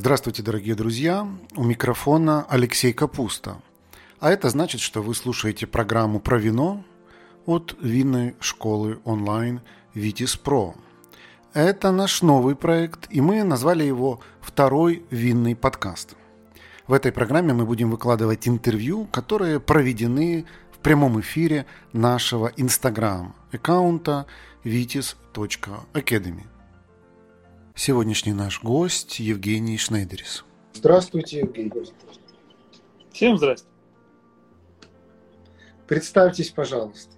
Здравствуйте, дорогие друзья! У микрофона Алексей Капуста. А это значит, что вы слушаете программу про вино от винной школы онлайн Витис Про. Это наш новый проект, и мы назвали его «Второй винный подкаст». В этой программе мы будем выкладывать интервью, которые проведены в прямом эфире нашего инстаграм-аккаунта vitis.academy. Сегодняшний наш гость Евгений Шнейдерис. Здравствуйте, Евгений. Всем здравствуйте. Представьтесь, пожалуйста.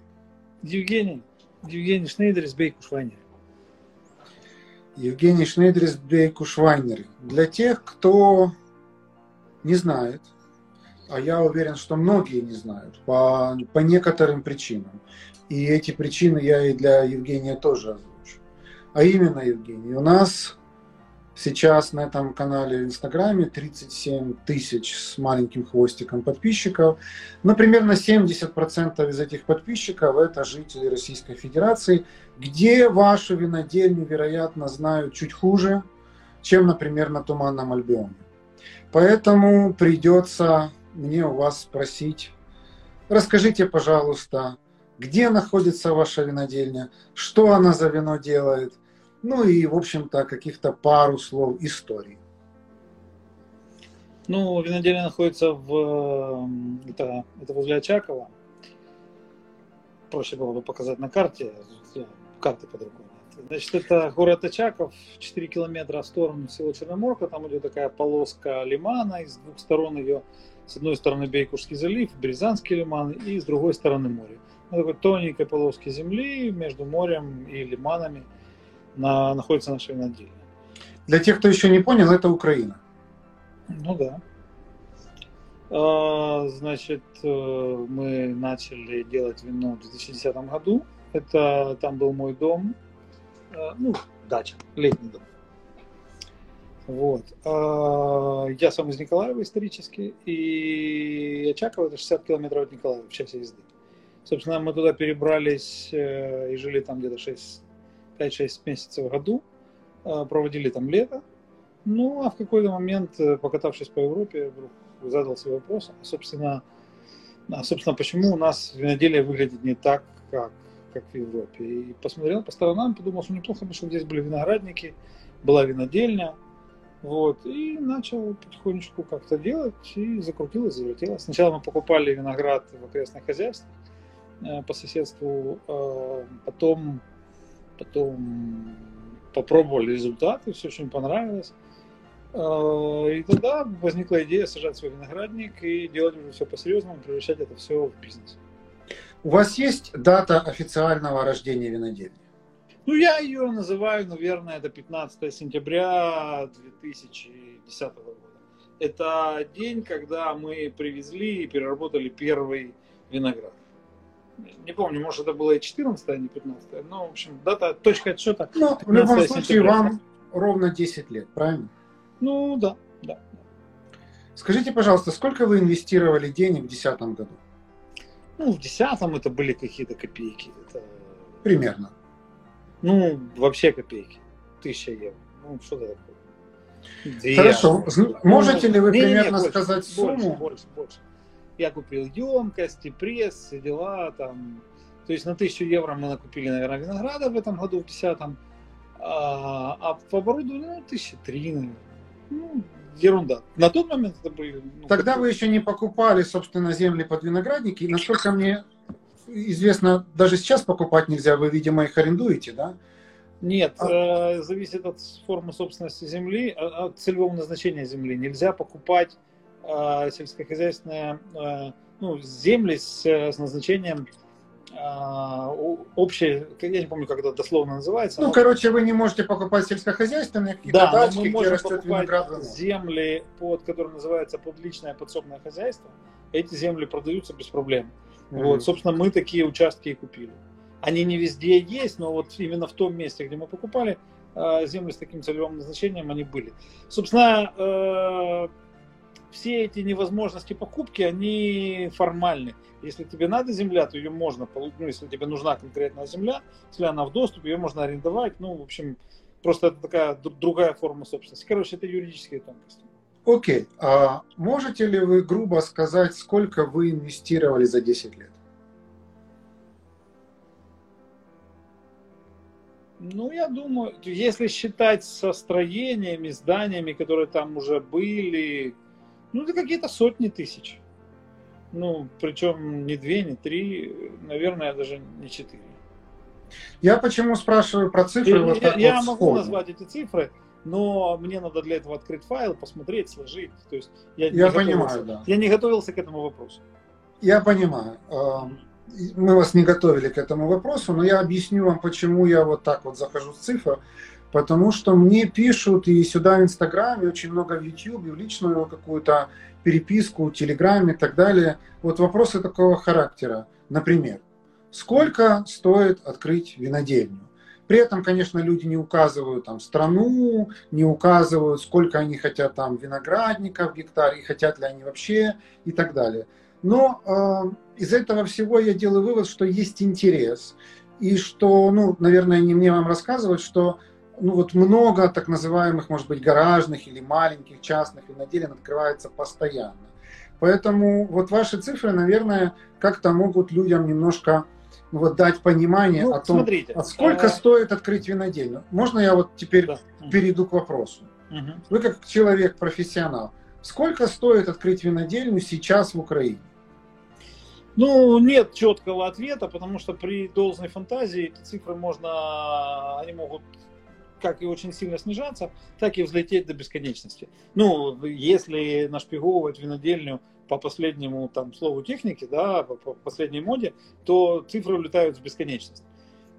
Евгений. Евгений Шнейдерис, Бейкушвайнер. Евгений Шнейдерис, Бейкушвайнер. Для тех, кто не знает, а я уверен, что многие не знают, по, по некоторым причинам. И эти причины я и для Евгения тоже а именно, Евгений, у нас сейчас на этом канале в Инстаграме 37 тысяч с маленьким хвостиком подписчиков. Но примерно 70% из этих подписчиков это жители Российской Федерации, где вашу винодельню, вероятно, знают чуть хуже, чем, например, на Туманном Альбионе. Поэтому придется мне у вас спросить, расскажите, пожалуйста, где находится ваша винодельня, что она за вино делает, ну и, в общем-то, каких-то пару слов истории. Ну, винодельня находится в... Это, это возле Очакова. Проще было бы показать на карте. Карты под рукой. Значит, это город Очаков, 4 километра в сторону села Черноморка. Там идет такая полоска лимана, и с двух сторон ее, с одной стороны Бейкушский залив, Березанский лиман, и с другой стороны море. На такой тоненькой полоске земли между морем и лиманами – на, находится наша винодельня. Для тех, кто еще не понял, это Украина. Ну да. А, значит, э, мы начали делать вино в 2010 году. Это там был мой дом, а, ну, дача, летний дом. Вот. А, я сам из Николаева исторически, и Очаково это 60 километров от Николаева в часе езды. Собственно, мы туда перебрались э, и жили там где-то 6 5-6 месяцев в году, э, проводили там лето. Ну, а в какой-то момент, э, покатавшись по Европе, вдруг задал себе вопрос, а, собственно, а, собственно, почему у нас виноделие выглядит не так, как, как в Европе. И посмотрел по сторонам, подумал, что неплохо бы, чтобы здесь были виноградники, была винодельня. Вот, и начал потихонечку как-то делать, и закрутилось, завертелось. Сначала мы покупали виноград в окрестных хозяйствах э, по соседству, потом потом попробовали результаты, все очень понравилось. А, и тогда возникла идея сажать свой виноградник и делать уже все по-серьезному, превращать это все в бизнес. У вас есть дата официального рождения винодельни? Ну, я ее называю, наверное, это 15 сентября 2010 года. Это день, когда мы привезли и переработали первый виноград не помню, может это было и 14 а не 15 но, в общем, дата, точка отсчета. Ну, в любом случае, сентября. вам ровно 10 лет, правильно? Ну, да, да. Скажите, пожалуйста, сколько вы инвестировали денег в 2010 году? Ну, в 2010 это были какие-то копейки. Это... Примерно. Ну, вообще копейки. Тысяча евро. Ну, что-то такое. Две Хорошо. Можете ли вы не, примерно не, не, больше, сказать сумму? Больше, больше, больше я купил емкости, пресс, все дела там. То есть на тысячу евро мы накупили, наверное, винограда в этом году, в десятом. А, а по оборудованию, ну, тысячи три, наверное. Ну, ерунда. На тот момент это были... Ну, Тогда вы еще не покупали, собственно, земли под виноградники. И насколько мне известно, даже сейчас покупать нельзя, вы, видимо, их арендуете, да? Нет, а... э, зависит от формы собственности земли, от целевого назначения земли. Нельзя покупать сельскохозяйственные э, ну, земли с, с назначением э, общей, я не помню, как это дословно называется. Ну, но... короче, вы не можете покупать сельскохозяйственные да, дачки, мы можем где покупать виноград. земли, под, которые называются подличное подсобное хозяйство. Эти земли продаются без проблем. Mm-hmm. Вот, собственно, мы такие участки и купили. Они не везде есть, но вот именно в том месте, где мы покупали, земли с таким целевым назначением, они были. Собственно, э, все эти невозможности покупки, они формальны. Если тебе надо земля, то ее можно получить. Ну, если тебе нужна конкретная земля, если она в доступе, ее можно арендовать. Ну, в общем, Просто это такая другая форма собственности. Короче, это юридические тонкости. Окей. А можете ли вы грубо сказать, сколько вы инвестировали за 10 лет? Ну, я думаю, если считать со строениями, зданиями, которые там уже были, ну, это какие-то сотни тысяч. Ну, причем не две, не три, наверное, даже не четыре. Я почему спрашиваю про цифры? Я, вот я, я могу сходу. назвать эти цифры, но мне надо для этого открыть файл, посмотреть, сложить. То есть я, я не понимаю, да. Я не готовился к этому вопросу. Я понимаю. Мы вас не готовили к этому вопросу, но я объясню вам, почему я вот так вот захожу с цифр. Потому что мне пишут и сюда в Инстаграме, очень много в Ютьюбе, в личную какую-то переписку, в Телеграме и так далее. Вот вопросы такого характера. Например, сколько стоит открыть винодельню? При этом, конечно, люди не указывают там страну, не указывают, сколько они хотят там виноградников гектар, и хотят ли они вообще, и так далее. Но э, из этого всего я делаю вывод, что есть интерес, и что, ну, наверное, не мне вам рассказывать, что ну вот много так называемых, может быть, гаражных или маленьких частных виноделин открывается постоянно. Поэтому вот ваши цифры, наверное, как-то могут людям немножко вот дать понимание ну, о том, смотрите, а сколько а... стоит открыть винодельню. Можно я вот теперь да. перейду к вопросу? Угу. Вы как человек профессионал, сколько стоит открыть винодельню сейчас в Украине? Ну, нет четкого ответа, потому что при должной фантазии эти цифры можно, они могут как и очень сильно снижаться, так и взлететь до бесконечности. Ну, если нашпиговывать винодельню по последнему там слову техники, да, по, по последней моде, то цифры улетают в бесконечность.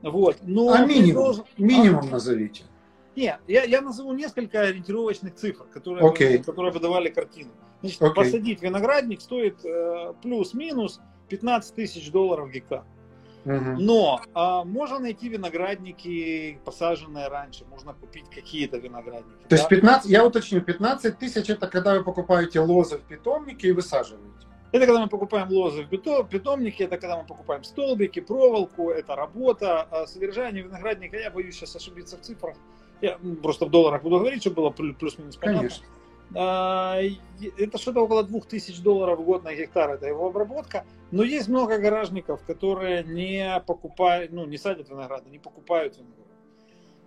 Вот. Но а минимум? Должен... Минимум а, назовите. Нет, я, я назову несколько ориентировочных цифр, которые, okay. которые выдавали картину. Значит, okay. посадить виноградник стоит э, плюс-минус 15 тысяч долларов гектар. Но а, можно найти виноградники, посаженные раньше, можно купить какие-то виноградники. То да? есть 15, я уточню, 15 тысяч это когда вы покупаете лозы в питомнике и высаживаете? Это когда мы покупаем лозы в питомнике, это когда мы покупаем столбики, проволоку, это работа. А содержание виноградника, я боюсь сейчас ошибиться в цифрах. Я просто в долларах буду говорить, чтобы было плюс-минус понятно. Конечно. А, это что-то около 2000 долларов в год на гектар, это его обработка. Но есть много гаражников, которые не покупают, ну, не садят виноград, не покупают виноград.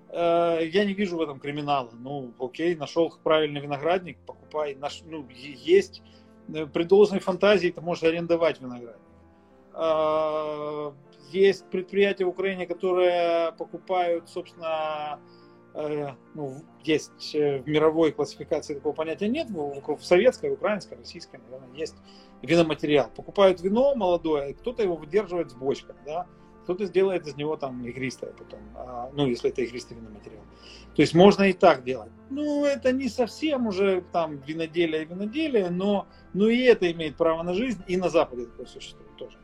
А, я не вижу в этом криминала. Ну, окей, нашел правильный виноградник, покупай. Наш, ну, есть э, при должной фантазии ты можешь арендовать виноградник. А, есть предприятия в Украине, которые покупают, собственно, Э, ну, есть э, в мировой классификации такого понятия нет, в, в советской, украинской, российской, наверное, есть виноматериал. Покупают вино молодое, кто-то его выдерживает в бочках, да, кто-то сделает из него там игристое потом, а, ну, если это игристый виноматериал. То есть можно и так делать. Ну, это не совсем уже там виноделие и виноделие, но, но и это имеет право на жизнь, и на Западе такое существует тоже.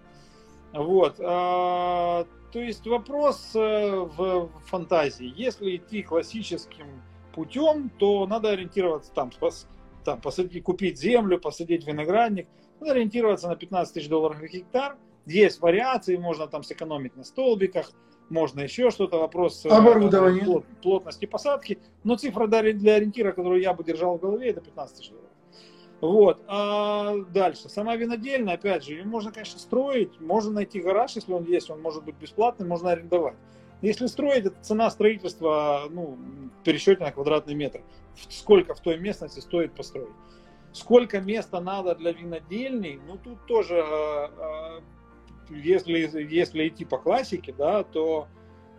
Вот. А, то есть вопрос э, в фантазии. Если идти классическим путем, то надо ориентироваться там, там посадить, купить землю, посадить виноградник. Надо ориентироваться на 15 тысяч долларов в гектар. Есть вариации, можно там сэкономить на столбиках, можно еще что-то, вопрос э, оборудования, плот, плотности посадки. Но цифра для ориентира, которую я бы держал в голове, это 15 тысяч долларов. Вот. А дальше. Сама винодельня, опять же, ее можно, конечно, строить. Можно найти гараж, если он есть, он может быть бесплатный, можно арендовать. Если строить, это цена строительства ну, в пересчете на квадратный метр. Сколько в той местности стоит построить. Сколько места надо для винодельни, ну тут тоже, а, а, если, если идти по классике, да, то,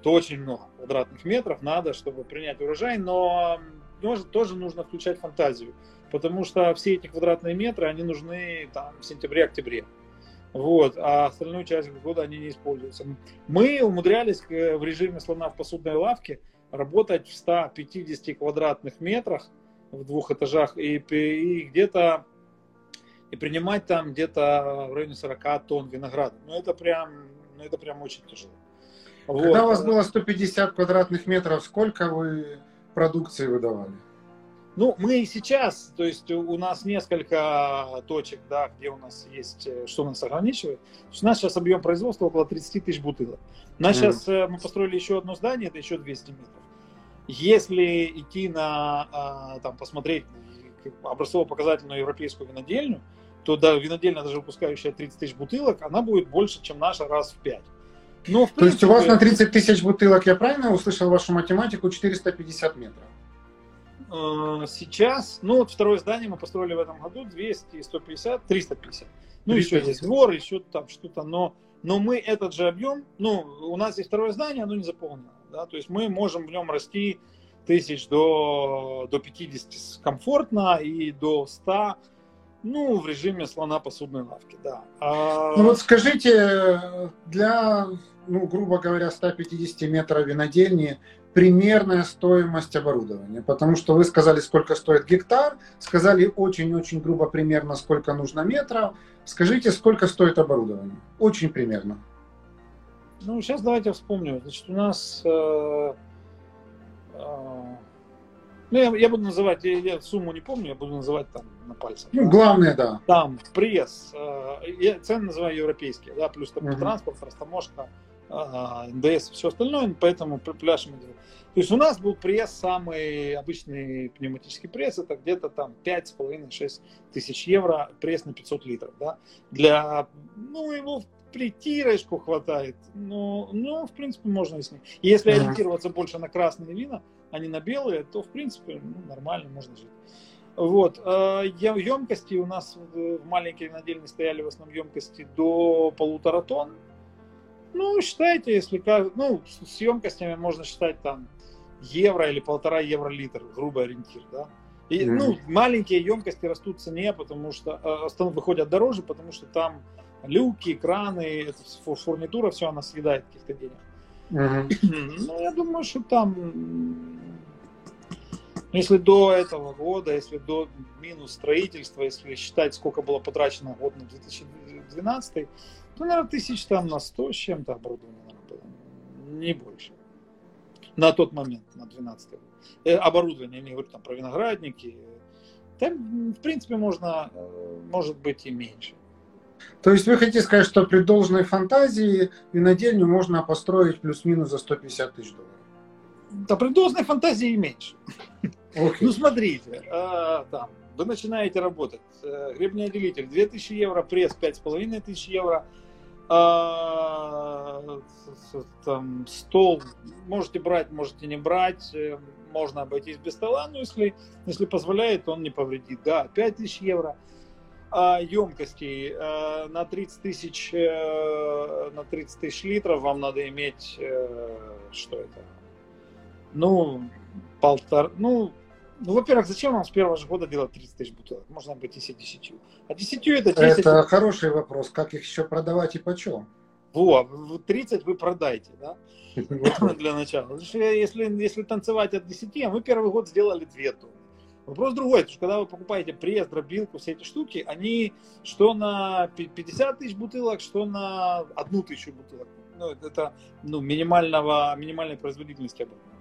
то очень много квадратных метров надо, чтобы принять урожай, но может, тоже нужно включать фантазию потому что все эти квадратные метры, они нужны там, в сентябре-октябре. Вот, а остальную часть года они не используются. Мы умудрялись в режиме слона в посудной лавке работать в 150 квадратных метрах в двух этажах и, и где-то и принимать там где-то в районе 40 тонн винограда. Ну это прям, ну это прям очень тяжело. Когда вот. у вас было 150 квадратных метров, сколько вы продукции выдавали? Ну, мы и сейчас, то есть у нас несколько точек, да, где у нас есть, э, что нас ограничивает. У нас сейчас объем производства около 30 тысяч бутылок. У нас mm. сейчас, мы построили еще одно здание, это еще 200 метров. Если идти на, а, там, посмотреть образцово-показательную европейскую винодельню, то да, винодельня, даже выпускающая 30 тысяч бутылок, она будет больше, чем наша раз в 5. Но, в принципе, то есть у вас на 30 тысяч бутылок, я правильно услышал вашу математику, 450 метров? Э, сейчас, ну вот второе здание мы построили в этом году 200, 150, 350. Ну 350. еще есть двор, еще там что-то, но, но мы этот же объем, ну у нас есть второе здание, оно не заполнено, да, то есть мы можем в нем расти тысяч до, до 50 комфортно и до 100 ну, в режиме слона посудной лавки, да. А... Ну вот скажите, для, ну, грубо говоря, 150 метров винодельни примерная стоимость оборудования? Потому что вы сказали, сколько стоит гектар, сказали очень-очень грубо примерно, сколько нужно метров. Скажите, сколько стоит оборудование? Очень примерно. Ну, сейчас давайте вспомню. Значит, у нас э, э, ну, я, я буду называть, я, я сумму не помню, я буду называть там на пальцах. Ну, да? главное, да. Там пресс, э, я цены называю европейские, да, плюс там угу. транспорт, растаможка, э, НДС все остальное, поэтому пляж мы делаем. То есть у нас был пресс, самый обычный пневматический пресс, это где-то там 5,5-6 тысяч евро, пресс на 500 литров, да. Для, ну, его притирочку хватает, но, ну, в принципе, можно и с ним. Если ориентироваться больше на красные вина, а не на белые, то, в принципе, ну, нормально, можно жить. Вот. Э, емкости у нас в маленькие винодельни стояли в основном емкости до полутора тонн. Ну, считайте, если ну, с емкостями можно считать там евро или полтора евро литр, грубый ориентир, да. И, mm-hmm. ну, маленькие емкости растут в цене, потому что э, выходят дороже, потому что там люки, краны, фурнитура, все она съедает каких-то денег. Ну, я думаю, что там если до этого года, если до минус строительства, если считать, сколько было потрачено год на 2012, то, наверное, тысяч там на 100 с чем-то оборудования, наверное, было. Не больше. На тот момент, на 12 год. Э, оборудование, я не говорю там про виноградники. Там, в принципе, можно, э, может быть и меньше. То есть вы хотите сказать, что при должной фантазии винодельню можно построить плюс-минус за 150 тысяч долларов? Да при должной фантазии меньше. Okay. Ну смотрите, э, там, вы начинаете работать. Э, гребнеотделитель 2000 евро, пресс 5500 евро, э, там, стол можете брать, можете не брать, э, можно обойтись без стола, но если, если позволяет, он не повредит. Да, 5000 евро. Емкостей э, на 30 тысяч э, на 30 тысяч литров вам надо иметь э, что это ну полтора ну ну, во-первых, зачем вам с первого же года делать 30 тысяч бутылок? Можно быть и 10. А 10 это 10. Это хороший вопрос. Как их еще продавать и почем? Во, 30 вы продайте, да? Для начала. Если, если танцевать от 10, а мы первый год сделали 2 тонны. Вопрос другой, потому что когда вы покупаете пресс, дробилку, все эти штуки, они что на 50 тысяч бутылок, что на одну тысячу бутылок. Ну, это ну, минимального, минимальной производительности оборудования.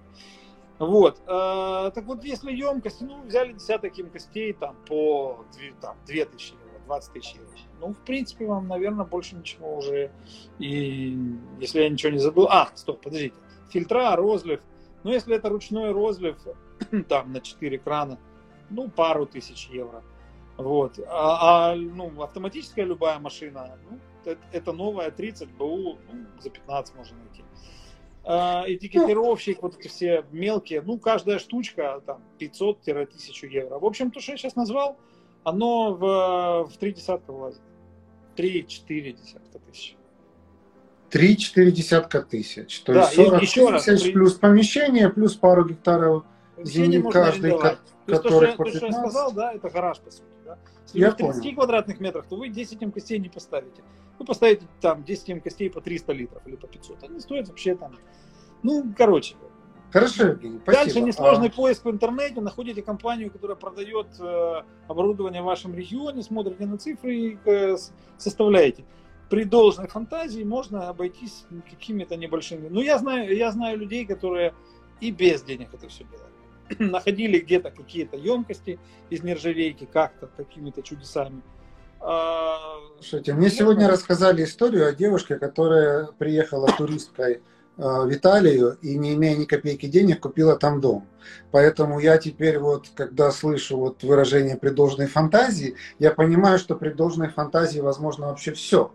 Вот. Э, так вот, если емкости, ну, взяли десяток емкостей там по там, 2000 евро, 20 тысяч евро. Ну, в принципе, вам, наверное, больше ничего уже. И если я ничего не забыл. А, стоп, подождите. Фильтра, розлив. Ну, если это ручной розлив, там на 4 крана, ну, пару тысяч евро. Вот. А, а ну, автоматическая любая машина, ну, это, это новая 30 БУ, ну, за 15 можно найти. А, этикетировщик, вот эти все мелкие, ну, каждая штучка там 500-1000 евро. В общем, то, что я сейчас назвал, оно в, в три десятка влазит. Три-четыре десятка тысяч. Три-четыре десятка тысяч. То да, есть 40 еще тысяч раз, плюс помещение, плюс пару гектаров земли каждый, ко- то есть, то, что, то, что я сказал, да, это гараж, по сути. Да? Если я вы в 30 понял. квадратных метрах, то вы 10 костей не поставите ну, поставите там 10 емкостей по 300 литров или по 500. Они стоят вообще там, ну, короче. Хорошо, Евгений, спасибо. Дальше несложный а... поиск в интернете, находите компанию, которая продает э, оборудование в вашем регионе, смотрите на цифры и э, составляете. При должной фантазии можно обойтись какими-то небольшими. Ну, я знаю, я знаю людей, которые и без денег это все делали. Находили где-то какие-то емкости из нержавейки как-то, какими-то чудесами Слушайте, мне сегодня рассказали историю о девушке, которая приехала туристкой в Италию и не имея ни копейки денег, купила там дом. Поэтому я теперь вот, когда слышу вот выражение при должной фантазии, я понимаю, что при должной фантазии возможно вообще все.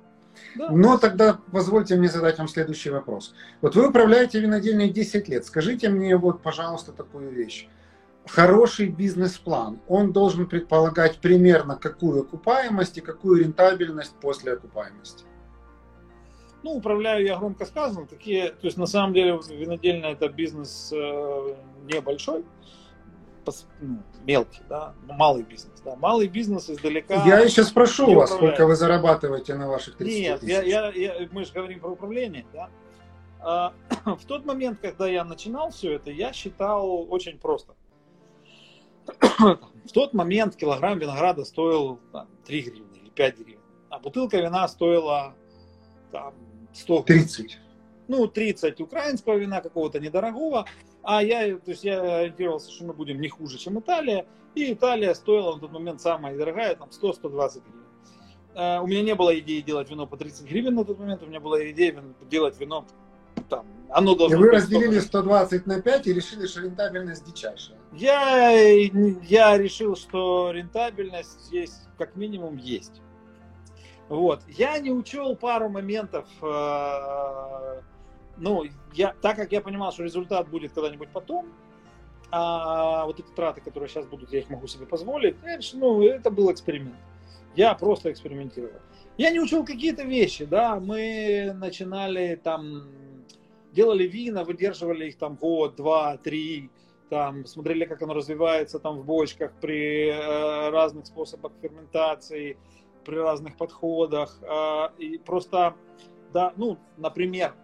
Да. Но тогда позвольте мне задать вам следующий вопрос. Вот вы управляете винодельней 10 лет. Скажите мне вот, пожалуйста, такую вещь. Хороший бизнес-план, он должен предполагать примерно какую окупаемость и какую рентабельность после окупаемости? Ну, управляю я громко сказано. Такие, то есть на самом деле винодельня это бизнес э, небольшой, ну, мелкий, да, малый бизнес. Да. Малый бизнес издалека. Я еще спрошу вас, сколько вы зарабатываете на ваших 30 Нет, я, я, я, мы же говорим про управление, да. А, в тот момент, когда я начинал все это, я считал очень просто. в тот момент килограмм винограда стоил там, 3 гривны или 5 гривен, а бутылка вина стоила там, 100 30. Ну, 30 украинского вина какого-то недорогого, а я, то есть я ориентировался, что мы будем не хуже, чем Италия, и Италия стоила на тот момент самая дорогая, там 100-120 гривен. Uh, у меня не было идеи делать вино по 30 гривен на тот момент, у меня была идея делать вино там, оно должно И вы разделили 120 на 5 и решили, что рентабельность дичайшая. Я, я решил, что рентабельность есть, как минимум, есть. Вот. Я не учел пару моментов. Э, ну, я, так как я понимал, что результат будет когда-нибудь потом, а вот эти траты, которые сейчас будут, я их могу себе позволить, ну, это был эксперимент. Я просто экспериментировал. Я не учил какие-то вещи, да, мы начинали там, делали вина, выдерживали их там год, два, три, там, смотрели, как оно развивается там в бочках при э, разных способах ферментации, при разных подходах. А, и просто, да, ну, например,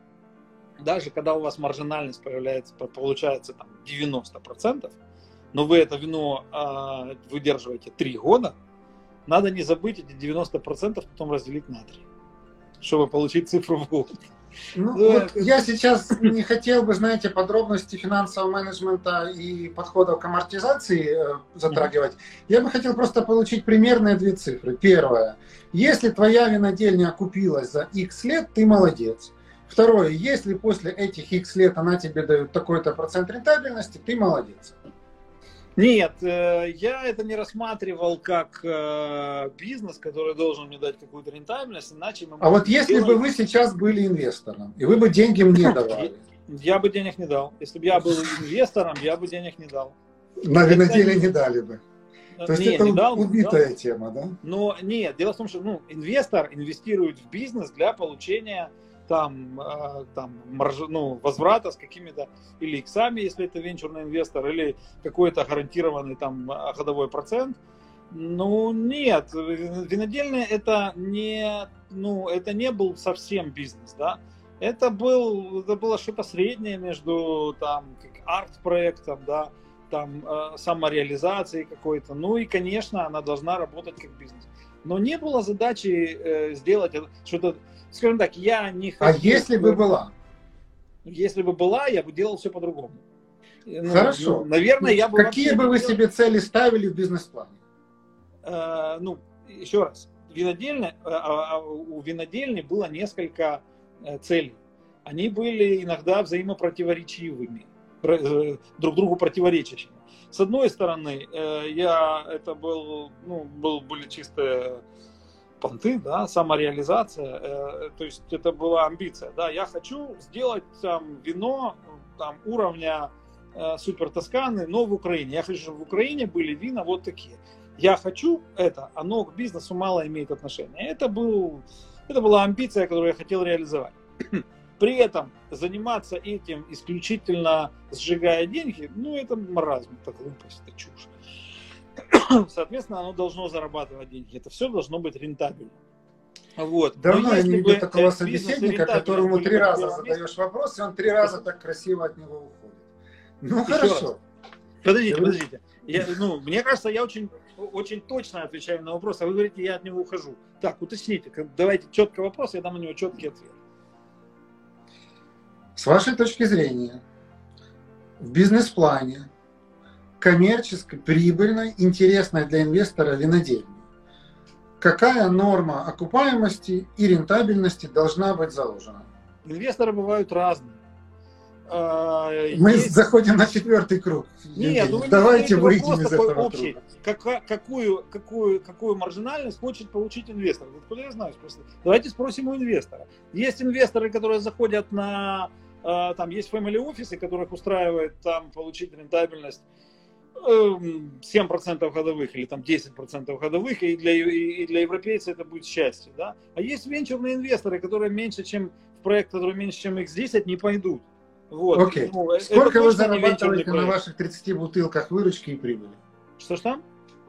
даже когда у вас маржинальность появляется, получается там 90%, но вы это вино э, выдерживаете 3 года, надо не забыть эти 90% потом разделить на 3, чтобы получить цифру в год. Ну, да. вот я сейчас не хотел бы, знаете, подробности финансового менеджмента и подходов к амортизации э, затрагивать. Я бы хотел просто получить примерные две цифры. Первое. Если твоя винодельня окупилась за X лет, ты молодец. Второе. Если после этих X лет она тебе дает такой-то процент рентабельности, ты молодец. Нет, э, я это не рассматривал как э, бизнес, который должен мне дать какую-то рентабельность, иначе мы... А вот если делать... бы вы сейчас были инвестором, и вы бы деньги мне давали? Я бы денег не дал. Если бы я был инвестором, я бы денег не дал. На виноделие не дали бы. То есть не, это не дал, убитая дал. тема, да? Но нет, дело в том, что ну, инвестор инвестирует в бизнес для получения там, э, там марж, ну, возврата с какими-то или иксами, если это венчурный инвестор, или какой-то гарантированный там ходовой процент. Ну нет, винодельня это не, ну, это не был совсем бизнес, да. Это, был, это было что-то среднее между там арт-проектом, да, там э, самореализацией какой-то. Ну и, конечно, она должна работать как бизнес. Но не было задачи э, сделать что-то скажем так, я не а хочу... А если бы была? Если бы была, я бы делал все по-другому. Ну, Хорошо. Ну, наверное, я бы Какие бы вы делал... себе цели ставили в бизнес-плане? Э, ну, еще раз. Винодельня, э, а, а, у винодельни было несколько э, целей. Они были иногда взаимопротиворечивыми, э, друг другу противоречащими. С одной стороны, э, я это был, ну, был, были чистые понты, да, самореализация, э, то есть это была амбиция, да, я хочу сделать там вино там уровня э, супер Тосканы, но в Украине. Я хочу, чтобы в Украине были вина вот такие. Я хочу это, оно к бизнесу мало имеет отношения. Это, был, это была амбиция, которую я хотел реализовать. При этом заниматься этим исключительно сжигая деньги, ну это маразм, это глупость, это чушь. Соответственно, оно должно зарабатывать деньги. Это все должно быть рентабельно. Вот. Давно я не видел такого собеседника, которому три раза задаешь вопрос, и он три раза так красиво от него уходит. Ну Еще хорошо. Раз. Подождите, подождите. Я, ну, мне кажется, я очень, очень точно отвечаю на вопрос, а вы говорите, я от него ухожу. Так, уточните, давайте четкий вопрос, я дам на него четкий ответ. С вашей точки зрения, в бизнес-плане коммерческой, прибыльной, интересной для инвестора винодельни. Какая норма окупаемости и рентабельности должна быть заложена? Инвесторы бывают разные. А, Мы есть... заходим на четвертый круг. Нет, ну, давайте выйдем из этого общий. круга. какую, какую, какую маржинальность хочет получить инвестор? Откуда я знаю? Просто давайте спросим у инвестора. Есть инвесторы, которые заходят на а, там есть family офисы, которых устраивает там получить рентабельность 7% эм, годовых или там 10% годовых, и для, и для европейца это будет счастье. Да? А есть венчурные инвесторы, которые меньше, чем в проект, который меньше, чем X10, не пойдут. Вот. Окей. Ну, Сколько вы зарабатываете на ваших 30 бутылках выручки и прибыли? Что что?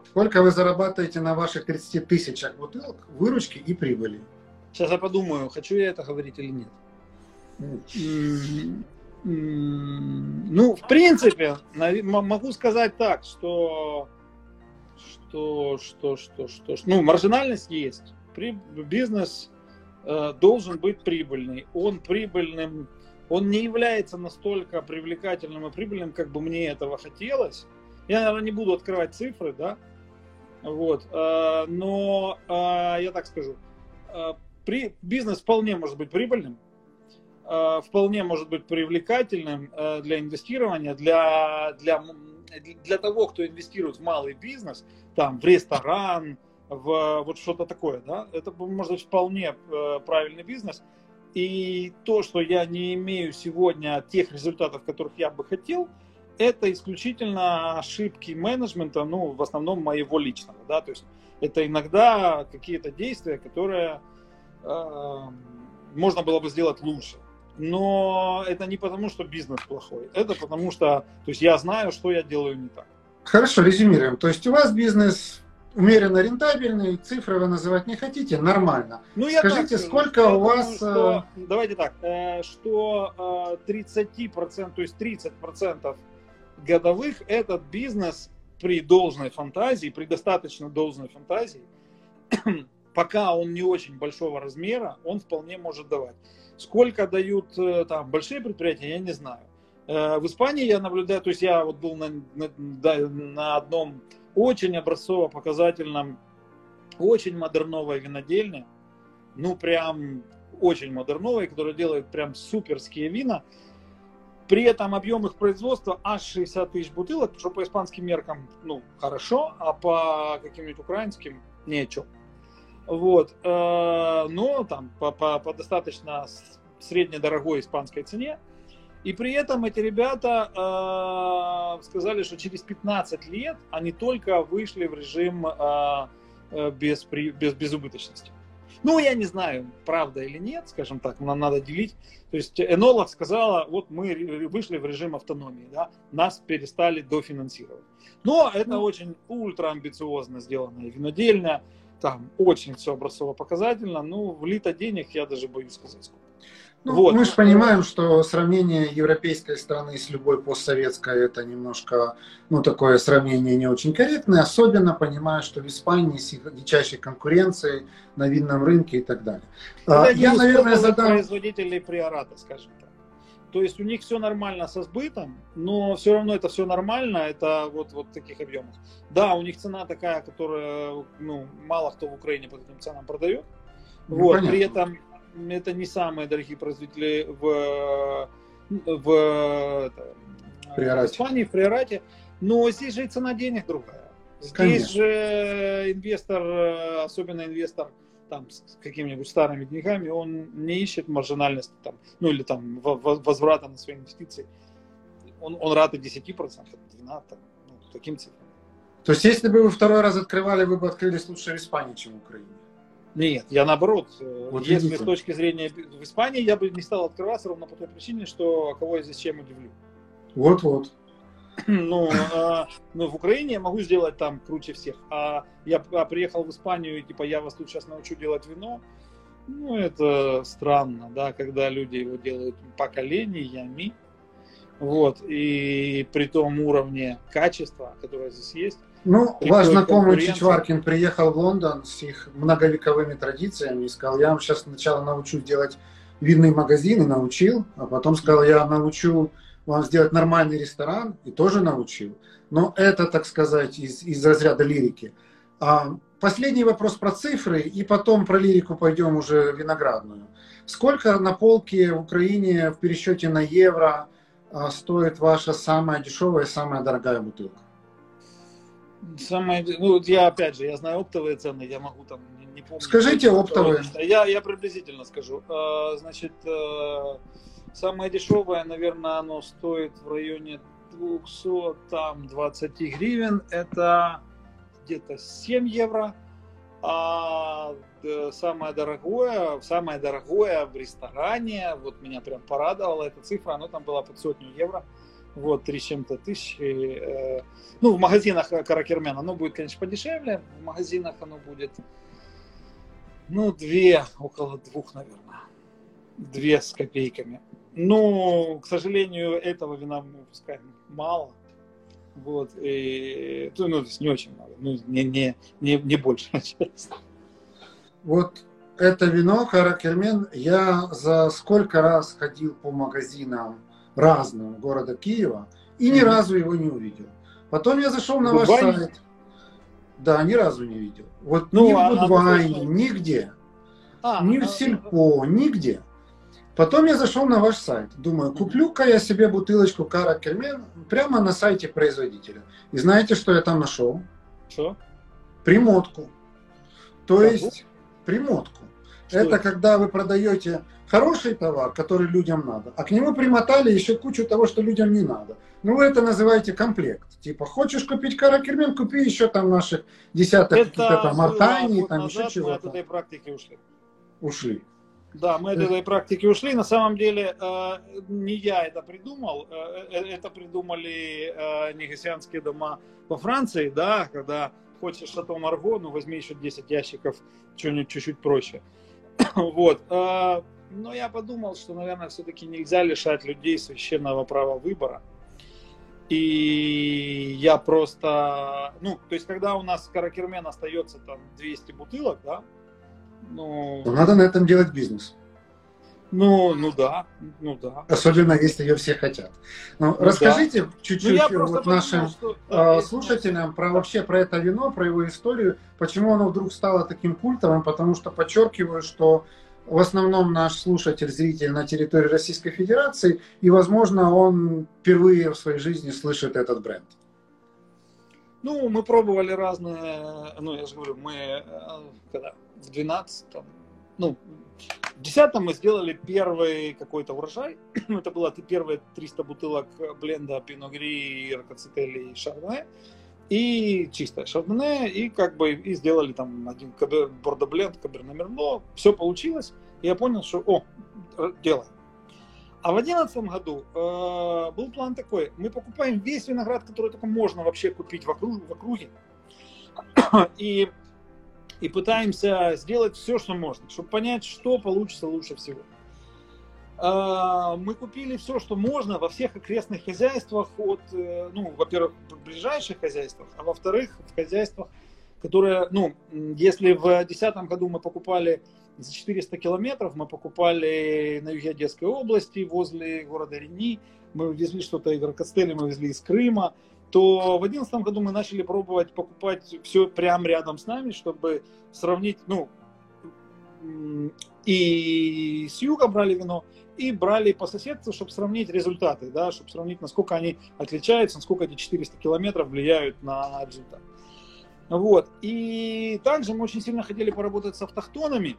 Сколько вы зарабатываете на ваших 30 тысячах бутылок выручки и прибыли? Сейчас я подумаю, хочу я это говорить или нет. Ну, в принципе, могу сказать так, что что, что, что, что, что, ну, маржинальность есть. При, бизнес э, должен быть прибыльный. Он прибыльным, он не является настолько привлекательным и прибыльным, как бы мне этого хотелось. Я, наверное, не буду открывать цифры, да, вот, э, но э, я так скажу, э, при, бизнес вполне может быть прибыльным, вполне может быть привлекательным для инвестирования, для, для, для того, кто инвестирует в малый бизнес, там, в ресторан, в вот что-то такое, да, это может быть вполне правильный бизнес. И то, что я не имею сегодня тех результатов, которых я бы хотел, это исключительно ошибки менеджмента, ну, в основном моего личного, да, то есть это иногда какие-то действия, которые э, можно было бы сделать лучше но это не потому, что бизнес плохой, это потому что, то есть я знаю, что я делаю не так. Хорошо, резюмируем. То есть у вас бизнес умеренно рентабельный, цифры вы называть не хотите, нормально. Ну, я Скажите, так, сколько я у думаю, вас... Что, э, давайте так, э, что 30%, то есть 30% годовых этот бизнес при должной фантазии, при достаточно должной фантазии, пока он не очень большого размера, он вполне может давать. Сколько дают э, там большие предприятия, я не знаю. Э, в Испании я наблюдаю, то есть я вот был на, на, на одном очень образцово-показательном, очень модерновой винодельне, ну прям очень модерновой, которая делает прям суперские вина. При этом объем их производства аж 60 тысяч бутылок, что по испанским меркам, ну, хорошо, а по каким-нибудь украинским ничего. Вот. Э, но там по, по, по достаточно среднедорогой испанской цене. И при этом эти ребята э, сказали, что через 15 лет они только вышли в режим э, э без, без, безубыточности. Ну, я не знаю, правда или нет, скажем так, нам надо делить. То есть энолог сказала, вот мы вышли в режим автономии, да, нас перестали дофинансировать. Но это очень ультраамбициозно сделанная винодельня там очень все образцово-показательно. Ну, влито денег, я даже боюсь сказать сколько. Ну, вот. Мы же понимаем, что сравнение европейской страны с любой постсоветской это немножко, ну, такое сравнение не очень корректное, особенно понимая, что в Испании с их дичайшей конкуренцией на винном рынке и так далее. Это я, наверное, задам... производителей приората, скажем так. То есть у них все нормально со сбытом, но все равно это все нормально, это вот, вот таких объемах. Да, у них цена такая, которая, ну, мало кто в Украине по таким ценам продает. Ну, вот, при этом это не самые дорогие производители в, в, это, в Испании, в Приорате. Но здесь же и цена денег другая. Здесь Конечно. же инвестор, особенно инвестор там с какими-нибудь старыми деньгами, он не ищет маржинальности там, ну или там возврата на свои инвестиции. Он, он рад и 10%, 12%, ну, таким цифрам. То есть, если бы вы второй раз открывали, вы бы открылись лучше в Испании, чем в Украине? Нет, я наоборот. Э, вот если видите. с точки зрения в Испании, я бы не стал открываться ровно по той причине, что кого я здесь чем удивлю. Вот-вот. Ну, а, ну, в Украине я могу сделать там круче всех. А я а приехал в Испанию, и типа я вас тут сейчас научу делать вино. Ну, это странно, да, когда люди его делают поколениями. Вот, и при том уровне качества, которое здесь есть. Ну, ваш знакомый Чичваркин приехал в Лондон с их многовековыми традициями и сказал, я вам сейчас сначала научу делать винный магазин и научил, а потом сказал, я научу вам сделать нормальный ресторан, и тоже научил. Но это, так сказать, из, из разряда лирики. А, последний вопрос про цифры, и потом про лирику пойдем уже виноградную. Сколько на полке в Украине в пересчете на евро а, стоит ваша самая дешевая и самая дорогая бутылка? Самое, ну, я опять же, я знаю оптовые цены, я могу там не, не помню. Скажите оптовые. Я, я приблизительно скажу. А, значит, э, самое дешевое, наверное, оно стоит в районе 200, там, 20 гривен. Это где-то 7 евро. А э, самое дорогое, самое дорогое в ресторане, вот меня прям порадовала эта цифра, оно там была под сотню евро вот, 3 с чем-то тысяч. Э, ну, в магазинах Каракермен оно будет, конечно, подешевле, в магазинах оно будет, ну, две, около двух, наверное, две с копейками. Ну, к сожалению, этого вина мы выпускаем мало. Вот, и, ну, то есть не очень много, ну, не, не, не, не больше. Вот это вино Каракермен я за сколько раз ходил по магазинам разным города Киева и ни разу его не увидел. Потом я зашел на ваш сайт. Да, ни разу не видел. Вот ну, ни в а, Будвайне, а нигде. А, ни в Сельпо, нигде. Потом я зашел на ваш сайт. Думаю, куплю-ка я себе бутылочку Кара Кермен прямо на сайте производителя. И знаете, что я там нашел? Что? Примотку. То Кого? есть примотку. Что это, это когда вы продаете хороший товар, который людям надо, а к нему примотали еще кучу того, что людям не надо. Ну, вы это называете комплект. Типа, хочешь купить каракермен, купи еще там наших десяток каких-то там артани, там еще чего-то. Мы от этой практики ушли. Ушли. Да, мы от этой практики ушли. На самом деле, э, не я это придумал, э, э, это придумали негасианские дома во Франции, да, когда хочешь шато Марго, ну возьми еще 10 ящиков, что-нибудь чуть-чуть проще. Вот. Но я подумал, что, наверное, все-таки нельзя лишать людей священного права выбора. И я просто, ну, то есть, когда у нас каракермен остается там 200 бутылок, да, ну... Надо на этом делать бизнес. Ну, ну да, ну да. Особенно, если ее все хотят. Ну, ну расскажите да. чуть-чуть ну, вот нашим что, да, слушателям про вообще про это вино, про его историю, почему оно вдруг стало таким культовым, потому что подчеркиваю, что в основном наш слушатель, зритель на территории Российской Федерации, и, возможно, он впервые в своей жизни слышит этот бренд. Ну, мы пробовали разные, ну, я же говорю, мы э, когда в 12 ну, в 10 мы сделали первый какой-то урожай. Это было первые 300 бутылок бленда Пино Гри, Рокоцетели и Шардоне и чистое шардоне, и как бы и сделали там один бордобленд, каберне мерло, все получилось, и я понял, что, о, делаем. А в одиннадцатом году э, был план такой, мы покупаем весь виноград, который только можно вообще купить в, округ, в округе, и, и пытаемся сделать все, что можно, чтобы понять, что получится лучше всего. А, мы купили все, что можно во всех окрестных хозяйствах, от, э, ну, во-первых, в ближайших хозяйствах, а во-вторых, в хозяйствах, которые, ну, если в 2010 году мы покупали за 400 километров, мы покупали на юге Одесской области, возле города Рени, мы везли что-то из Рокостели, мы везли из Крыма, то в 2011 году мы начали пробовать покупать все прямо рядом с нами, чтобы сравнить, ну, и с юга брали вино, и брали по соседству, чтобы сравнить результаты, да, чтобы сравнить, насколько они отличаются, насколько эти 400 километров влияют на результат. Вот. И также мы очень сильно хотели поработать с автохтонами.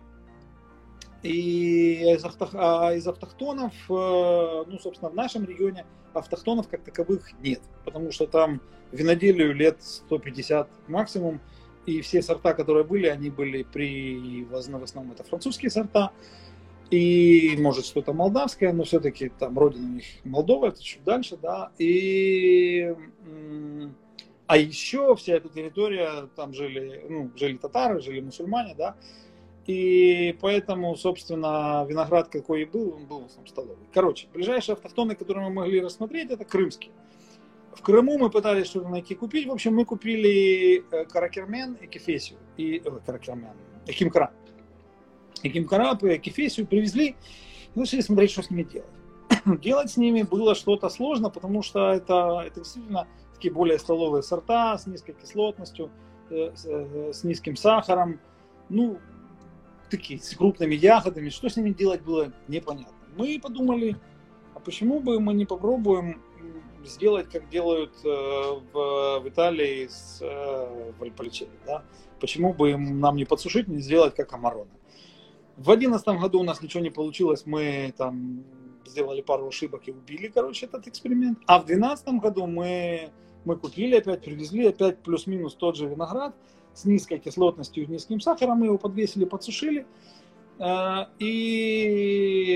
И из, авто, а из автохтонов, э, ну, собственно, в нашем регионе автохтонов как таковых нет, потому что там виноделию лет 150 максимум, и все сорта, которые были, они были при, в основном это французские сорта, и может что-то молдавское, но все-таки там родина у них Молдова, это чуть дальше, да, и а еще вся эта территория, там жили, ну, жили татары, жили мусульмане, да, и поэтому, собственно, виноград какой и был, он был в основном столовый. Короче, ближайшие автохтоны, которые мы могли рассмотреть, это крымские. В Крыму мы пытались что-то найти купить. В общем, мы купили э, каракермен и кефесию. И, э, каракермен, и кимкара и Кимкарапы, и Кефесию привезли, и начали смотреть, что с ними делать. делать с ними было что-то сложно, потому что это, это действительно такие более столовые сорта с низкой кислотностью, э, с, с низким сахаром, ну, такие, с крупными ягодами. Что с ними делать было непонятно. Мы подумали, а почему бы мы не попробуем сделать, как делают э, в, в Италии с э, Вальполичелли, да? Почему бы им, нам не подсушить, не сделать как Амарона? В одиннадцатом году у нас ничего не получилось, мы там сделали пару ошибок и убили, короче, этот эксперимент. А в двенадцатом году мы, мы купили опять, привезли опять плюс-минус тот же виноград с низкой кислотностью и низким сахаром, мы его подвесили, подсушили, э, и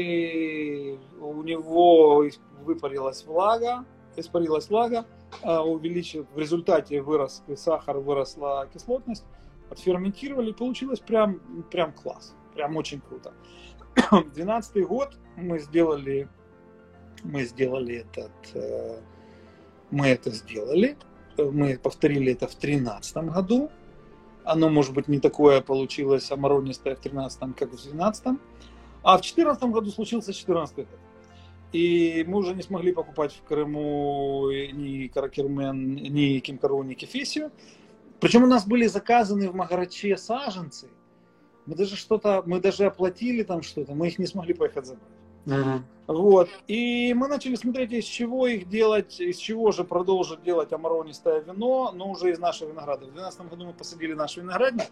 у него выпарилась влага, испарилась влага, а, увеличил, в результате вырос сахар, выросла кислотность, отферментировали, получилось прям, прям класс, прям очень круто. 12 год мы сделали, мы сделали этот, э, мы это сделали, мы повторили это в 13 году, оно, может быть, не такое получилось амаронистое в 13 как в 12 а в 14 году случился 14 год. И мы уже не смогли покупать в Крыму ни Каракермен, ни Кимкару, ни Кефесию. Причем у нас были заказаны в Магараче саженцы. Мы даже что-то, мы даже оплатили там что-то, мы их не смогли поехать забрать. Uh-huh. Вот. И мы начали смотреть, из чего их делать, из чего же продолжить делать амаронистое вино, но уже из нашего винограда. В 2012 году мы посадили наш виноградник.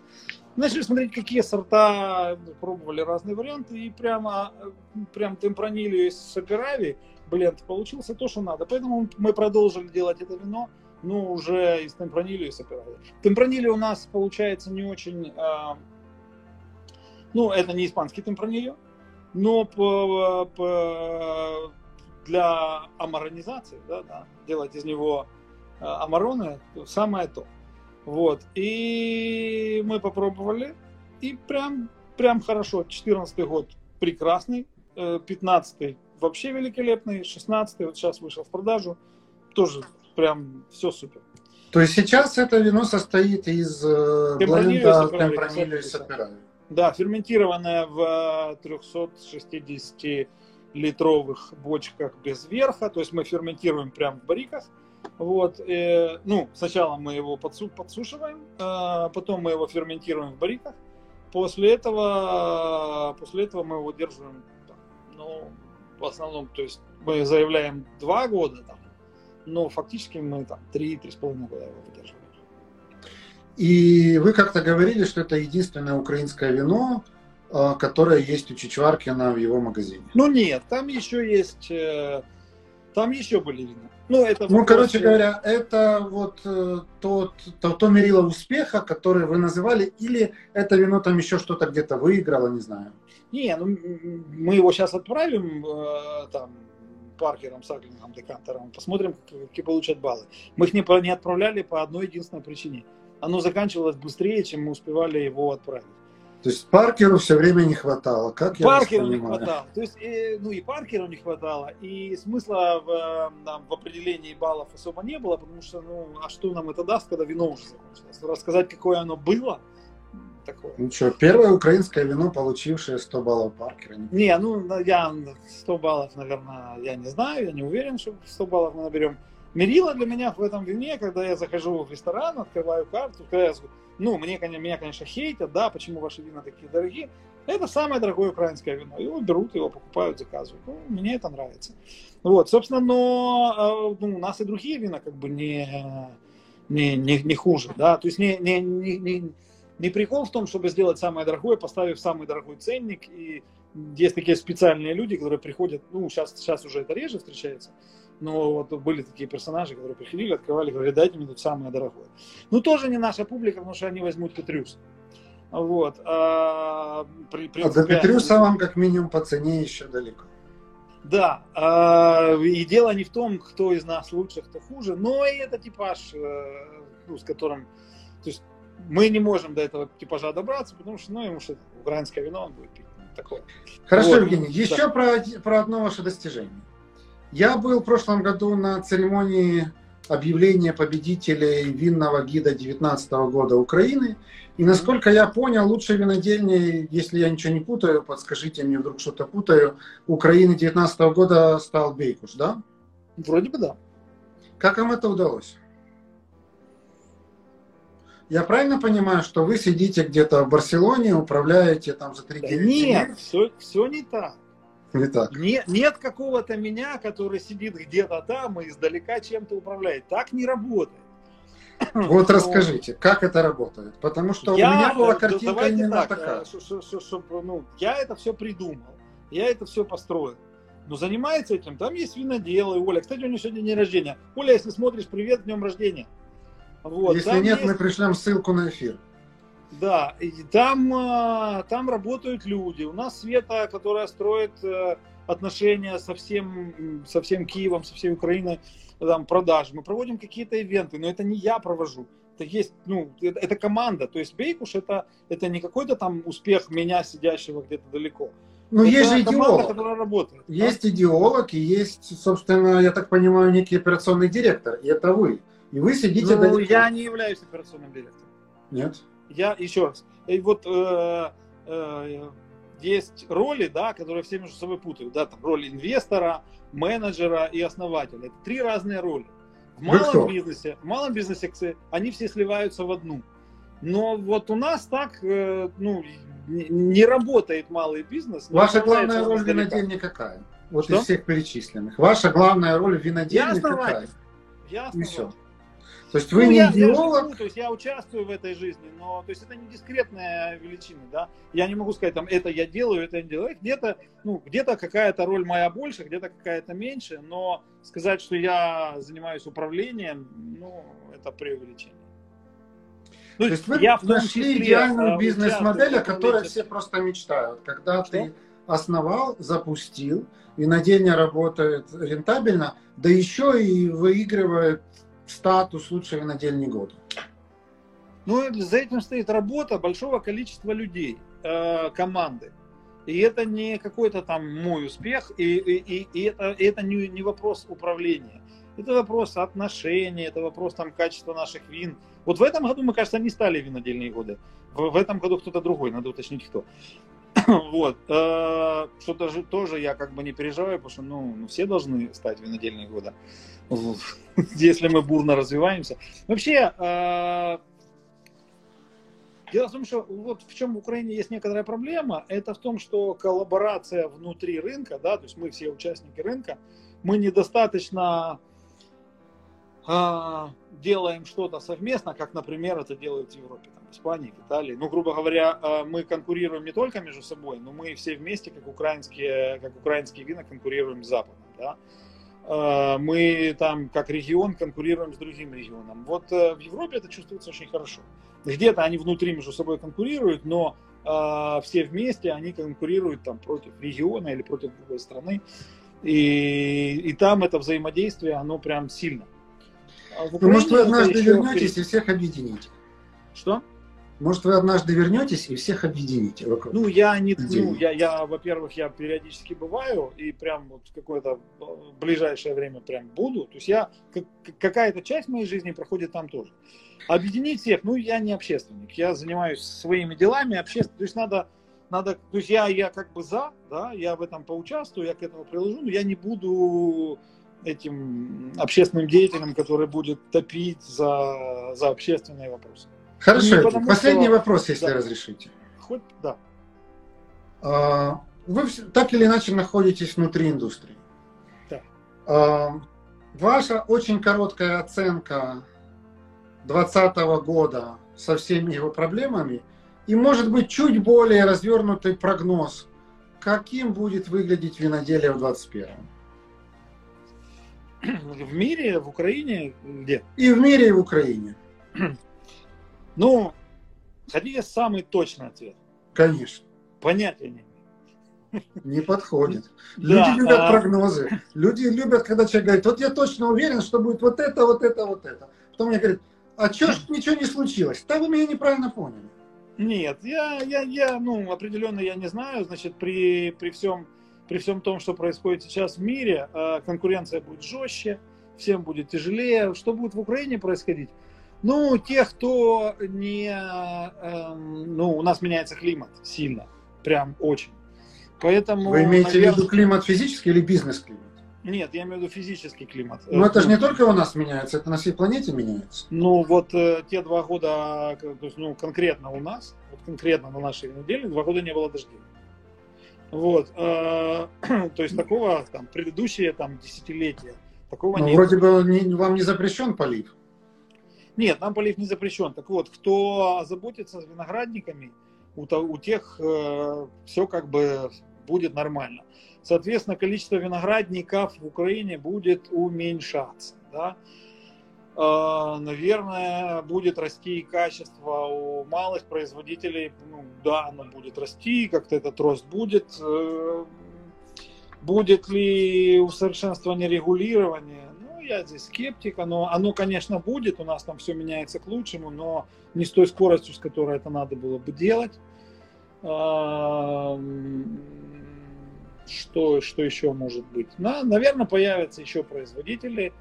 Начали смотреть, какие сорта, пробовали разные варианты, и прямо прям темпранилью из Саперави бленд получился то, что надо. Поэтому мы продолжили делать это вино, но уже из темпранилью и Саперави. Темпранилью у нас получается не очень... А, ну, это не испанский темпранилью, но по, по, для амаронизации, да, да, делать из него э, амароны, самое то. Вот. И мы попробовали, и прям, прям хорошо. 14 год прекрасный, 15 э, вообще великолепный, 16 вот сейчас вышел в продажу, тоже прям все супер. То есть сейчас это вино состоит из э, темпранилью и саперави. Да, ферментированная в 360-литровых бочках без верха. То есть мы ферментируем прямо в бариках. Вот, э, ну, сначала мы его подсу, подсушиваем, э, потом мы его ферментируем в бариках. После этого, после этого мы его держим, ну, в основном, то есть мы заявляем два года, там, но фактически мы там 3-3,5 года его выдерживаем. И вы как-то говорили, что это единственное украинское вино, э, которое есть у Чичваркина в его магазине. Ну нет, там еще есть, э, там еще были вина. Ну, это ну короче говоря, это вот э, тот, то, то мерило успеха, которое вы называли, или это вино там еще что-то где-то выиграло, не знаю. Не, ну мы его сейчас отправим там Паркером, Саклингом, Декантером, посмотрим, какие получат баллы. Мы их не, не отправляли по одной единственной причине – оно заканчивалось быстрее, чем мы успевали его отправить. То есть Паркеру все время не хватало, как я Паркеру не хватало. То есть, и, ну и Паркеру не хватало, и смысла в, там, в определении баллов особо не было, потому что, ну, а что нам это даст, когда вино уже закончилось? Рассказать, какое оно было, такое. Ну что, первое украинское вино, получившее 100 баллов Паркера. Не, ну, я 100 баллов, наверное, я не знаю, я не уверен, что 100 баллов мы наберем. Мерило для меня в этом вине, когда я захожу в ресторан, открываю карту, когда я, ну, мне, меня, конечно, хейтят, да, почему ваши вина такие дорогие. Это самое дорогое украинское вино. Его берут, его покупают, заказывают. Ну, мне это нравится. Вот, собственно, но э, ну, у нас и другие вина как бы не, не, не, не хуже, да, то есть не, не, не, не, не прикол в том, чтобы сделать самое дорогое, поставив самый дорогой ценник, и есть такие специальные люди, которые приходят, ну, сейчас, сейчас уже это реже встречается, но вот были такие персонажи, которые приходили, открывали, говорили, дайте мне тут самое дорогое. Ну, тоже не наша публика, потому что они возьмут Петрюс. Вот. А, при, при, а до Петрюса вам как минимум по цене еще далеко. Да, а, и дело не в том, кто из нас лучше, кто хуже, но и это типаж, э, ну, с которым, то есть мы не можем до этого типажа добраться, потому что, ну, ему что украинское вино он будет пить. Такое. Хорошо, вот. Евгений, еще да. про, про одно ваше достижение. Я был в прошлом году на церемонии объявления победителей винного гида 2019 года Украины. И насколько я понял, лучшей винодельней, если я ничего не путаю, подскажите мне, вдруг что-то путаю, Украины 2019 года стал Бейкуш, да? Вроде бы да. Как вам это удалось? Я правильно понимаю, что вы сидите где-то в Барселоне, управляете там за три да Нет, все, все не так. Не так. Не, нет какого-то меня, который сидит где-то там и издалека чем-то управляет. Так не работает. Вот расскажите, как это работает? Потому что я, у меня была да, картинка давайте именно так, такая. э, ш- ш- ну, я это все придумал, я это все построил. Но занимается этим, там есть виноделы, Оля. Кстати, у нее сегодня день рождения. Оля, если смотришь, привет, днем рождения. Вот, Если нет, есть- мы пришлем ссылку на эфир. Да, и там, а, там работают люди. У нас Света, которая строит э, отношения со всем, со всем Киевом, со всей Украиной, там, продаж. Мы проводим какие-то ивенты, но это не я провожу. Это есть, ну, это, это команда. То есть Бейкуш это, это не какой-то там успех меня, сидящего где-то далеко. Ну, это есть же команда, идеолог. которая работает. да? Есть идеолог и есть, собственно, я так понимаю, некий операционный директор. И это вы. И вы сидите Ну, далеко. я не являюсь операционным директором. Нет? Я еще раз. И вот э, э, есть роли, да, которые все между собой путают. Да, там роль инвестора, менеджера и основателя. Это три разные роли. В Вы кто? малом бизнесе, в малом бизнесе они все сливаются в одну. Но вот у нас так, э, ну, не, не работает малый бизнес. не Ваша главная роль издалека. винодельни какая? Вот Что? из всех перечисленных. Ваша главная роль винодельни Я какая? основатель. Я И всё. То есть вы Ну, не я, я идеолог, живу, то есть я участвую в этой жизни, но то есть это не дискретная величина, да. Я не могу сказать, там, это я делаю, это я не делаю. Где-то, ну, где-то какая-то роль моя больше, где-то какая-то меньше, но сказать, что я занимаюсь управлением, ну, это преувеличение. Ну, То есть вы я нашли числе, идеальную э, бизнес-модель, о которой все просто мечтают. Когда Что? ты основал, запустил, винодельня работает рентабельно, да еще и выигрывает статус лучшей винодельни года. Ну, за этим стоит работа большого количества людей, э, команды. И это не какой-то там мой успех, и, и- и это, и это не, не вопрос управления. Это вопрос отношений, это вопрос там качества наших вин. Вот в этом году, мы, кажется, не стали винодельные годы. В, в этом году кто-то другой, надо уточнить кто. Вот. Э, Что тоже, тоже я как бы не переживаю, потому что ну, ну, все должны стать винодельные года. Если мы бурно развиваемся. Вообще, э, Дело в том, что вот в чем в Украине есть некоторая проблема, это в том, что коллаборация внутри рынка, да, то есть мы все участники рынка, мы недостаточно а, делаем что-то совместно, как, например, это делают в Европе, Испании, в Италии. Ну, грубо говоря, а, мы конкурируем не только между собой, но мы все вместе, как украинские, как украинские вина, конкурируем с Западом, да. А, Мы там, как регион, конкурируем с другим регионом. Вот э, в Европе это чувствуется очень хорошо. Где-то они внутри между собой конкурируют, но э, все вместе они конкурируют там против региона или против другой страны. И, и там это взаимодействие, оно прям сильно. А Ну, может, вы однажды вернетесь и всех объедините. Что? Может, вы однажды вернетесь и всех объедините вокруг. Ну, я не, ну, я, я, во-первых, я периодически бываю и прям вот в какое-то э, ближайшее время прям буду. То есть я как- какая-то часть моей жизни проходит там тоже. Объединить всех, ну, я не общественник, я занимаюсь своими делами, общественно, то есть надо, надо, то есть я, я как бы за, да, я в этом поучаствую, я к этому приложу, но я не буду этим общественным деятелем, который будет топить за, за общественные вопросы. Хорошо, Эдик, потому последний что- вопрос, если Да. разрешите. Хоть, да. А, Вы так или иначе находитесь внутри индустрии. Да. А, Ваша очень короткая оценка 2020 года со всеми его проблемами и, может быть, чуть более развернутый прогноз, каким будет выглядеть виноделие в 2021 В мире, в Украине, где? и в мире, и в Украине. Ну, хотите самый точный ответ? Конечно, Понятия не не подходит. Да, Люди любят а- прогнозы. Люди любят, когда человек говорит, вот я точно уверен, что будет вот это, вот это, вот это. Потом мне говорят, а чё ж ничего не случилось? Да вы меня неправильно поняли. Нет, я, я, я, ну, определенно я не знаю. Значит, при, при, всем, при всем том, что происходит сейчас в мире, э, конкуренция будет жестче, всем будет тяжелее. Что будет в Украине происходить? Ну, тех, кто не... эм, ну, у нас меняется климат сильно, прям очень. Поэтому, Вы имеете в наверное- виду климат физический или бизнес-климат? Нет, я имею в виду физический климат. Ну это же не Ну, только у нас меняется, это на всей планете меняется. Ну, вот э, те два года, то есть, ну, конкретно у нас, вот конкретно на нашей неделе, два года не было дождей. Вот. Э, то есть такого там предыдущие там десятилетия такого ну, Вроде бы не, вам не запрещен полив. Нет, нам полив не запрещен. Так вот, кто заботится виноградниками, у, у тех э, все как бы будет нормально. Соответственно, количество виноградников в Украине будет уменьшаться. Да? Э, наверное, будет расти и качество у малых производителей. Ну, да, оно будет расти, как-то этот рост будет. Э, будет ли усовершенствование регулирования? Я здесь скептик. Оно, оно, конечно, будет. У нас там все меняется к лучшему, но не с той скоростью, с которой это надо было бы делать. Что, что еще может быть? На, наверное, появятся еще производители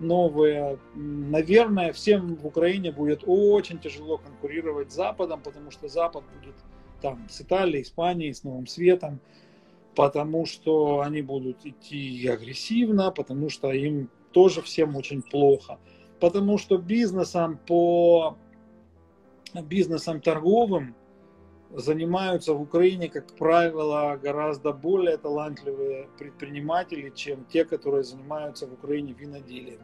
новые. Наверное, всем в Украине будет очень тяжело конкурировать с Западом, потому что Запад будет там с Италией, Испанией, с Новым Светом, потому что они будут идти агрессивно, потому что им тоже всем очень плохо, потому что бизнесом по бизнесом торговым занимаются в Украине, как правило, гораздо более талантливые предприниматели, чем те, которые занимаются в Украине виноделием.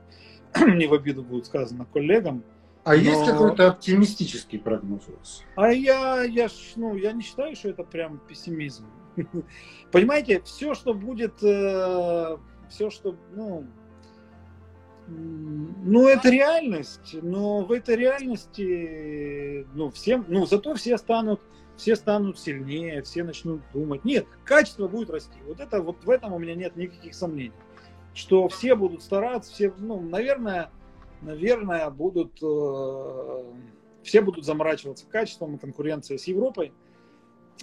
Не в обиду будет сказано коллегам. А но... есть какой-то оптимистический прогноз у вас? А я, я, ну, я не считаю, что это прям пессимизм. Понимаете, все, что будет, э, все, что, ну, ну, это реальность, но в этой реальности, ну, всем, ну, зато все станут все станут сильнее, все начнут думать. Нет, качество будет расти. Вот это вот в этом у меня нет никаких сомнений, что все будут стараться, все, ну, наверное, наверное, будут э, все будут заморачиваться качеством и конкуренцией с Европой.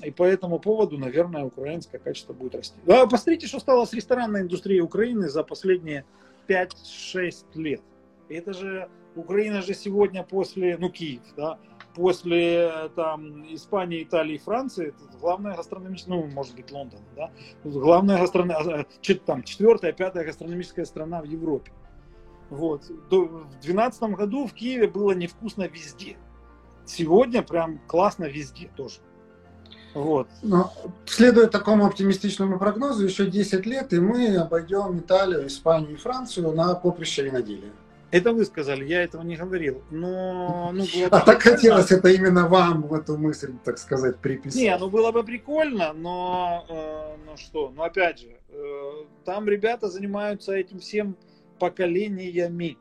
И по этому поводу, наверное, украинское качество будет расти. А посмотрите, что стало с ресторанной индустрией Украины за последние 5-6 лет. Это же Украина же сегодня после, ну, Киев, да, после там, Испании, Италии, Франции, главная гастрономическая, ну, может быть, Лондон, да, главная гастрономическая, там, четвертая, пятая гастрономическая страна в Европе. Вот. В 2012 году в Киеве было невкусно везде. Сегодня прям классно везде тоже. Вот. Но, следуя такому оптимистичному прогнозу, еще 10 лет, и мы обойдем Италию, Испанию и Францию на поприще виноделия. Это вы сказали, я этого не говорил. Но, ну, было а так хотелось это именно вам в эту мысль, так сказать, приписать. Не, ну было бы прикольно, но, э, ну что, ну опять же, э, там ребята занимаются этим всем поколениями.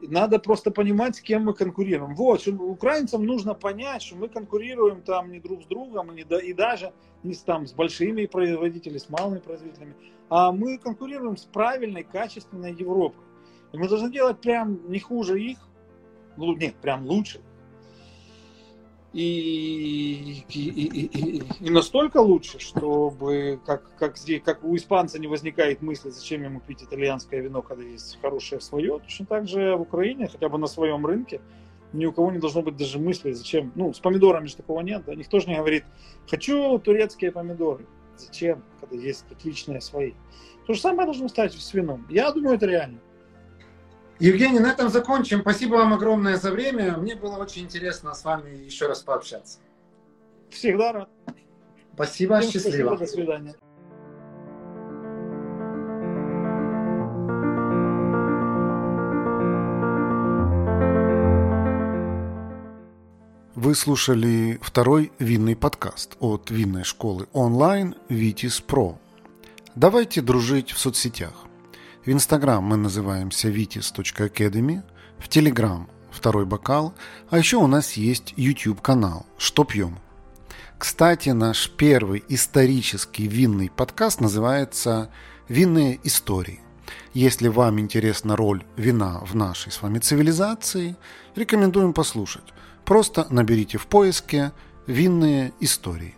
Надо просто понимать, с кем мы конкурируем. Вот, что украинцам нужно понять, что мы конкурируем там не друг с другом, и, и даже не с, там, с большими производителями, с малыми производителями, а мы конкурируем с правильной, качественной Европой. И мы должны делать прям не хуже их, нет, прям лучше. И, и, и, и, настолько лучше, чтобы как, как, здесь, как у испанца не возникает мысли, зачем ему пить итальянское вино, когда есть хорошее свое, точно так же в Украине, хотя бы на своем рынке, ни у кого не должно быть даже мысли, зачем. Ну, с помидорами же такого нет, да, никто же не говорит, хочу турецкие помидоры. Зачем, когда есть отличные свои. То же самое должно стать с вином. Я думаю, это реально. Евгений, на этом закончим. Спасибо вам огромное за время. Мне было очень интересно с вами еще раз пообщаться. Всегда рад. Спасибо, Всем счастливо. Спасибо, до свидания. Вы слушали второй винный подкаст от винной школы онлайн Vitis Pro. Давайте дружить в соцсетях. В Инстаграм мы называемся vitis.academy, в Телеграм «Второй бокал», а еще у нас есть YouTube-канал «Что пьем?». Кстати, наш первый исторический винный подкаст называется «Винные истории». Если вам интересна роль вина в нашей с вами цивилизации, рекомендуем послушать. Просто наберите в поиске «Винные истории».